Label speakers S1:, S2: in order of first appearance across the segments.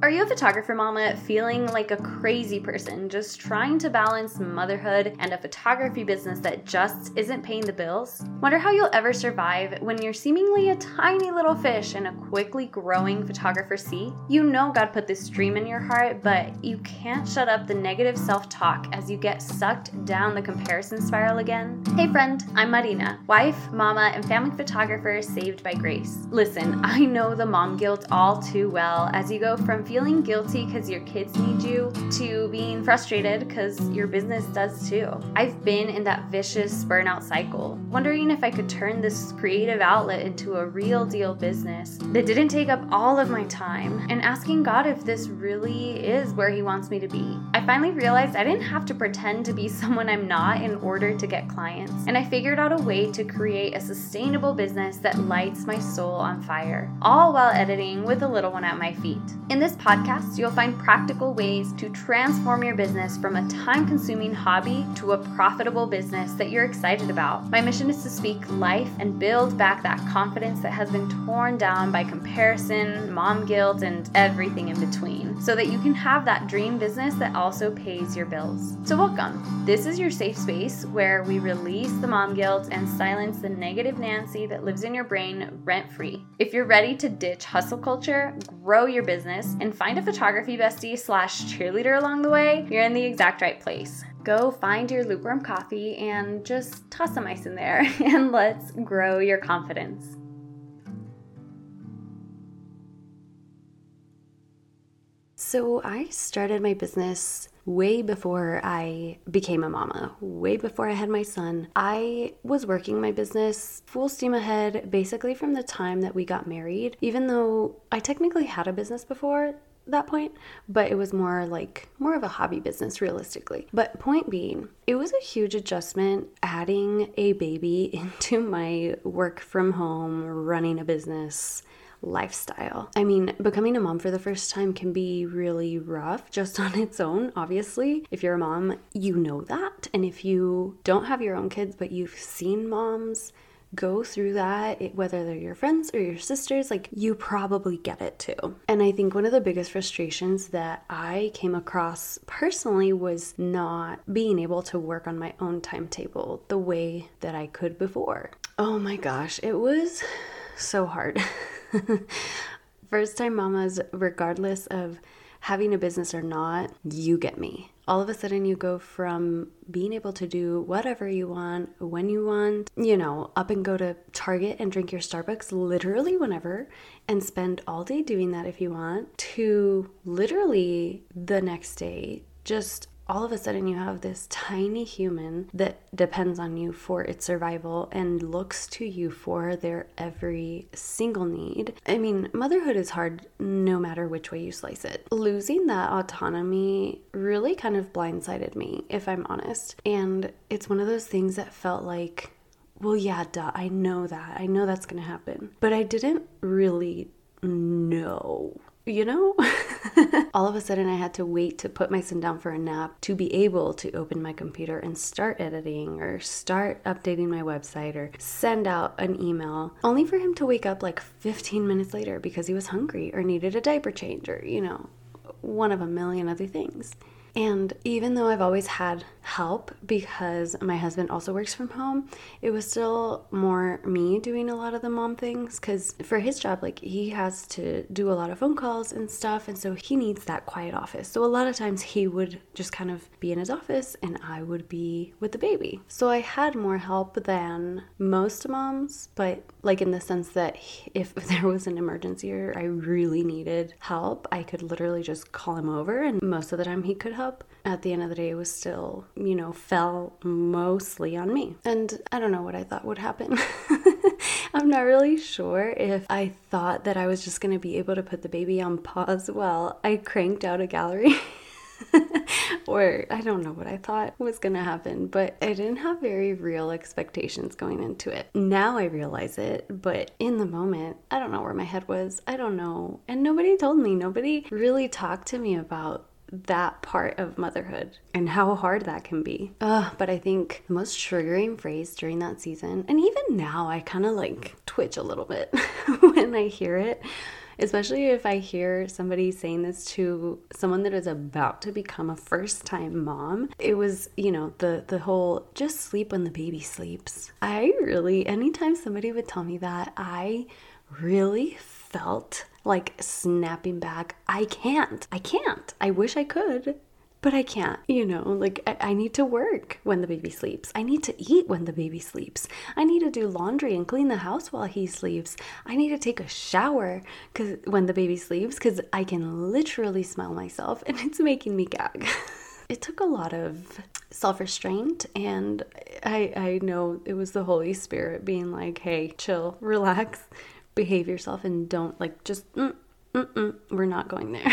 S1: Are you a photographer mama feeling like a crazy person just trying to balance motherhood and a photography business that just isn't paying the bills? Wonder how you'll ever survive when you're seemingly a tiny little fish in a quickly growing photographer sea? You know God put this dream in your heart, but you can't shut up the negative self talk as you get sucked down the comparison spiral again. Hey, friend, I'm Marina, wife, mama, and family photographer saved by grace. Listen, I know the mom guilt all too well as you go from feeling guilty because your kids need you to being frustrated because your business does too. I've been in that vicious burnout cycle, wondering if I could turn this creative outlet into a real deal business that didn't take up all of my time, and asking God if this really is where He wants me to be. I finally realized I didn't have to pretend to be someone I'm not in order to get clients, and I figured out a way to create a sustainable business that lights my soul on fire, all while editing with a little one at my feet. In this podcast, you'll find practical ways to transform your business from a time consuming hobby to a profitable business that you're excited about. My mission is to speak life and build back that confidence that has been torn down by comparison, mom guilt, and everything in between, so that you can have that dream business that also pays your bills. So, welcome. This is your safe space where we release the mom guilt and silence the negative Nancy that lives in your brain rent free. If you're ready to ditch hustle culture, grow your business, and find a photography bestie slash cheerleader along the way, you're in the exact right place. Go find your lukewarm coffee and just toss some ice in there, and let's grow your confidence. So, I started my business way before I became a mama, way before I had my son. I was working my business full steam ahead basically from the time that we got married, even though I technically had a business before that point, but it was more like more of a hobby business realistically. But point being, it was a huge adjustment adding a baby into my work from home, running a business lifestyle. I mean, becoming a mom for the first time can be really rough just on its own, obviously. If you're a mom, you know that. And if you don't have your own kids, but you've seen moms go through that, whether they're your friends or your sisters, like you probably get it too. And I think one of the biggest frustrations that I came across personally was not being able to work on my own timetable the way that I could before. Oh my gosh, it was so hard. First time mamas, regardless of having a business or not, you get me. All of a sudden, you go from being able to do whatever you want, when you want, you know, up and go to Target and drink your Starbucks literally whenever and spend all day doing that if you want, to literally the next day just all of a sudden you have this tiny human that depends on you for its survival and looks to you for their every single need. I mean, motherhood is hard no matter which way you slice it. Losing that autonomy really kind of blindsided me, if I'm honest. And it's one of those things that felt like, well, yeah, duh, I know that. I know that's gonna happen. But I didn't really know you know? All of a sudden, I had to wait to put my son down for a nap to be able to open my computer and start editing or start updating my website or send out an email, only for him to wake up like 15 minutes later because he was hungry or needed a diaper change or, you know, one of a million other things. And even though I've always had help because my husband also works from home, it was still more me doing a lot of the mom things because for his job, like he has to do a lot of phone calls and stuff. And so he needs that quiet office. So a lot of times he would just kind of be in his office and I would be with the baby. So I had more help than most moms, but like in the sense that if there was an emergency or I really needed help, I could literally just call him over and most of the time he could help at the end of the day, it was still, you know, fell mostly on me. And I don't know what I thought would happen. I'm not really sure if I thought that I was just going to be able to put the baby on pause while I cranked out a gallery. or I don't know what I thought was gonna happen, but I didn't have very real expectations going into it. Now I realize it, but in the moment, I don't know where my head was. I don't know. And nobody told me, nobody really talked to me about that part of motherhood and how hard that can be. But I think the most triggering phrase during that season, and even now, I kind of like twitch a little bit when I hear it, especially if I hear somebody saying this to someone that is about to become a first time mom. It was, you know, the the whole just sleep when the baby sleeps. I really anytime somebody would tell me that, I really felt like snapping back. I can't. I can't. I wish I could but I can't, you know, like I, I, need to work when the baby sleeps. I need to eat when the baby sleeps. I need to do laundry and clean the house while he sleeps. I need to take a shower cause when the baby sleeps because I can literally smell myself and it's making me gag. it took a lot of self-restraint and I, I know it was the Holy Spirit being like, hey, chill, relax, behave yourself and don't like just mm, we're not going there.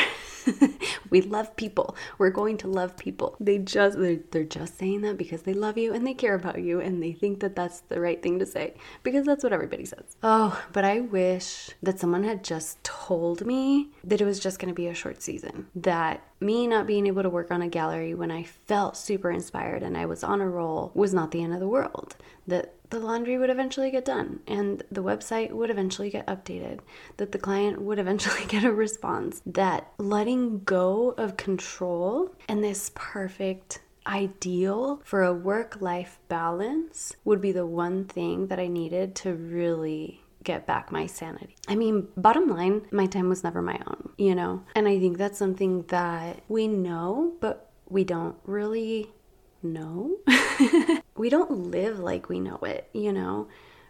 S1: we love people. We're going to love people. They just they're, they're just saying that because they love you and they care about you and they think that that's the right thing to say because that's what everybody says. Oh, but I wish that someone had just told me that it was just going to be a short season. That me not being able to work on a gallery when I felt super inspired and I was on a roll was not the end of the world. That the laundry would eventually get done and the website would eventually get updated, that the client would eventually get a response, that letting go of control and this perfect ideal for a work life balance would be the one thing that I needed to really get back my sanity. I mean, bottom line, my time was never my own, you know? And I think that's something that we know, but we don't really know. we don't live like we know it, you know?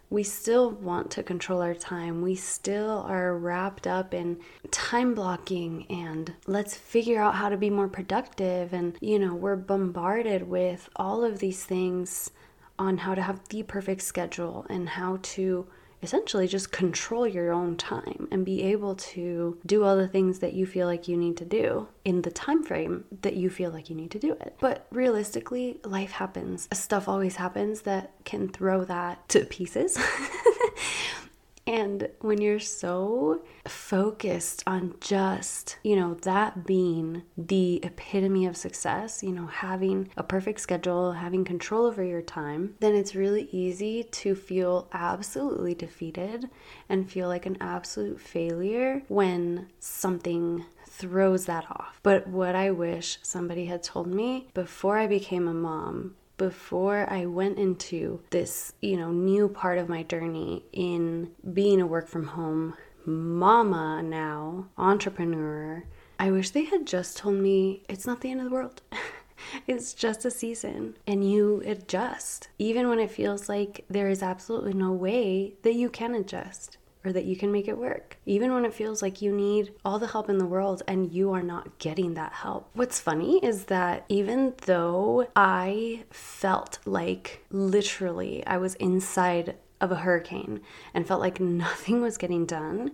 S1: We still want to control our time. We still are wrapped up in time blocking and let's figure out how to be more productive. And, you know, we're bombarded with all of these things on how to have the perfect schedule and how to essentially just control your own time and be able to do all the things that you feel like you need to do in the time frame that you feel like you need to do it. But realistically, life happens. Stuff always happens that can throw that to pieces. And when you're so focused on just, you know, that being the epitome of success, you know, having a perfect schedule, having control over your time, then it's really easy to feel absolutely defeated and feel like an absolute failure when something throws that off. But what I wish somebody had told me before I became a mom before I went into this, you know, new part of my journey in being a work from home mama now, entrepreneur, I wish they had just told me it's not the end of the world. it's just a season and you adjust, even when it feels like there is absolutely no way that you can adjust or that you can make it work, even when it feels like you need all the help in the world and you are not getting that help. What's funny is that even though I felt like literally I was inside of a hurricane and felt like nothing was getting done,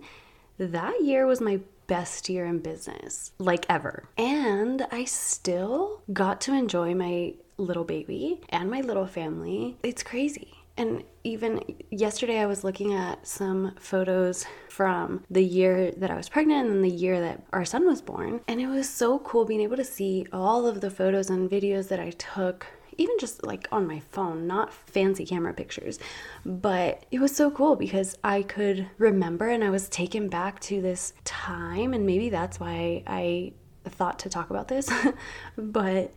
S1: that year was my best year in business, like ever. And I still got to enjoy my little baby and my little family. It's crazy. And even yesterday, I was looking at some photos from the year that I was pregnant and the year that our son was born. And it was so cool being able to see all of the photos and videos that I took even just like on my phone, not fancy camera pictures. But it was so cool because I could remember and I was taken back to this time. And maybe that's why I thought to talk about this. but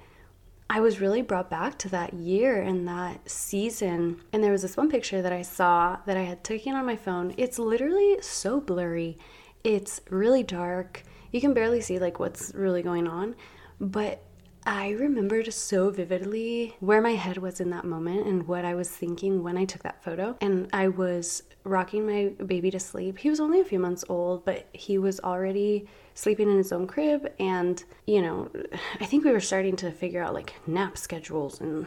S1: I was really brought back to that year and that season. And there was this one picture that I saw that I had taken on my phone. It's literally so blurry. It's really dark. You can barely see like what's really going on, but I remembered so vividly where my head was in that moment and what I was thinking when I took that photo. And I was rocking my baby to sleep. He was only a few months old, but he was already sleeping in his own crib. And, you know, I think we were starting to figure out like nap schedules and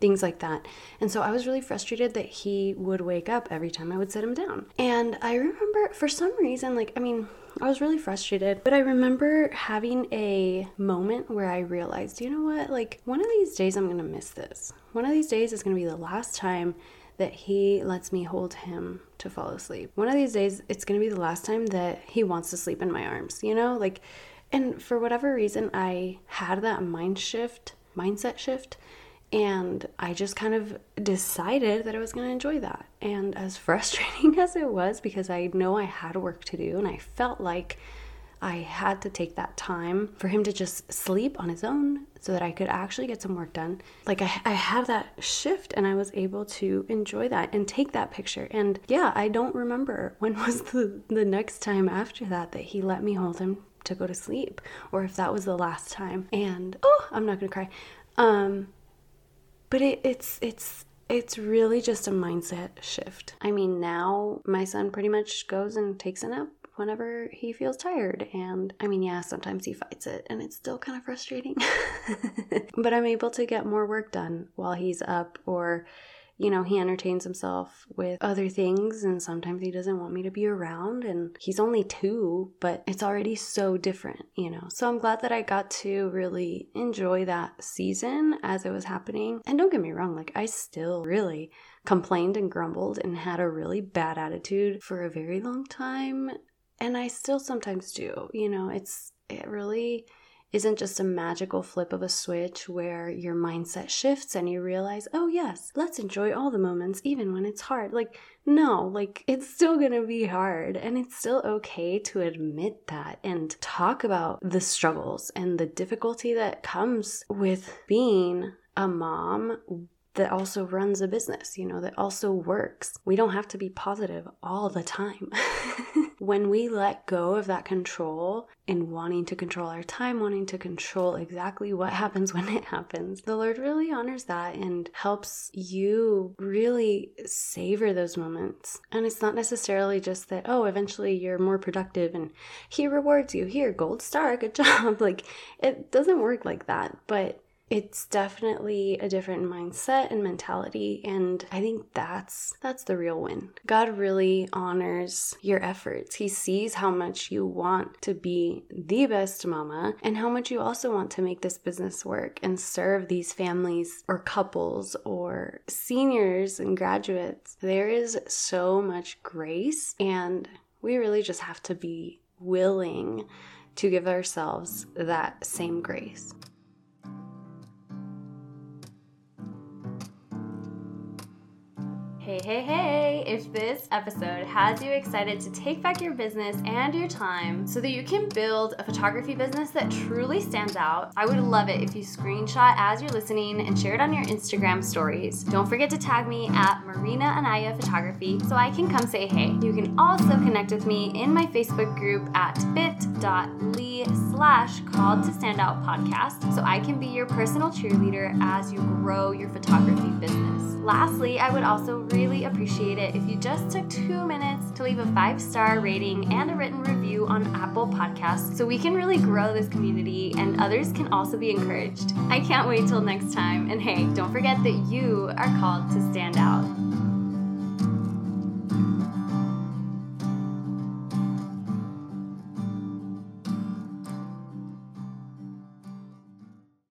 S1: things like that. And so I was really frustrated that he would wake up every time I would set him down. And I remember for some reason, like, I mean, I was really frustrated, but I remember having a moment where I realized, you know what, like, one of these days I'm gonna miss this. One of these days is gonna be the last time that he lets me hold him to fall asleep. One of these days, it's gonna be the last time that he wants to sleep in my arms, you know? Like, and for whatever reason, I had that mind shift, mindset shift, And I just kind of decided that I was going to enjoy that. And as frustrating as it was, because I know I had work to do and I felt like I had to take that time for him to just sleep on his own so that I could actually get some work done. Like I, I had that shift and I was able to enjoy that and take that picture. And yeah, I don't remember when was the, the next time after that that he let me hold him to go to sleep or if that was the last time. And oh, I'm not gonna cry. Um, but it, it's it's it's really just a mindset shift. I mean, now my son pretty much goes and takes a nap whenever he feels tired. And I mean, yeah, sometimes he fights it and it's still kind of frustrating. but I'm able to get more work done while he's up or you know, he entertains himself with other things, and sometimes he doesn't want me to be around. And he's only two, but it's already so different, you know. So I'm glad that I got to really enjoy that season as it was happening. And don't get me wrong, like, I still really complained and grumbled and had a really bad attitude for a very long time and I still sometimes do. You know, it's it really isn't just a magical flip of a switch where your mindset shifts and you realize, oh, yes, let's enjoy all the moments, even when it's hard. Like, no, like, it's still gonna be hard, and it's still okay to admit that and talk about the struggles and the difficulty that comes with being a mom that also runs a business, you know, that also works. We don't have to be positive all the time. when we let go of that control and wanting to control our time, wanting to control exactly what happens when it happens, the Lord really honors that and helps you really savor those moments. And it's not necessarily just that, oh, eventually you're more productive and He rewards you. Here, gold star, good job. like, it doesn't work like that. But it's definitely a different mindset and mentality and i think that's that's the real win. God really honors your efforts. He sees how much you want to be the best mama and how much you also want to make this business work and serve these families or couples or seniors and graduates. There is so much grace and we really just have to be willing to give ourselves that same grace
S2: Hey, hey, hey! If this episode has you excited to take back your business and your time so that you can build a photography business that truly stands out, I would love it if you screenshot as you're listening and share it on your Instagram stories. Don't forget to tag me at Marina Anaya Photography so I can come say hey. You can also connect with me in my Facebook group at bit.ly slash called to stand out podcast so I can be your personal cheerleader as you grow your photography business. Lastly, I would also really appreciate it if you just took two minutes to leave a five star rating and a written review on Apple Podcasts so we can really grow this community and others can also be encouraged. I can't wait till next time. And hey, don't forget that you are called to stand out.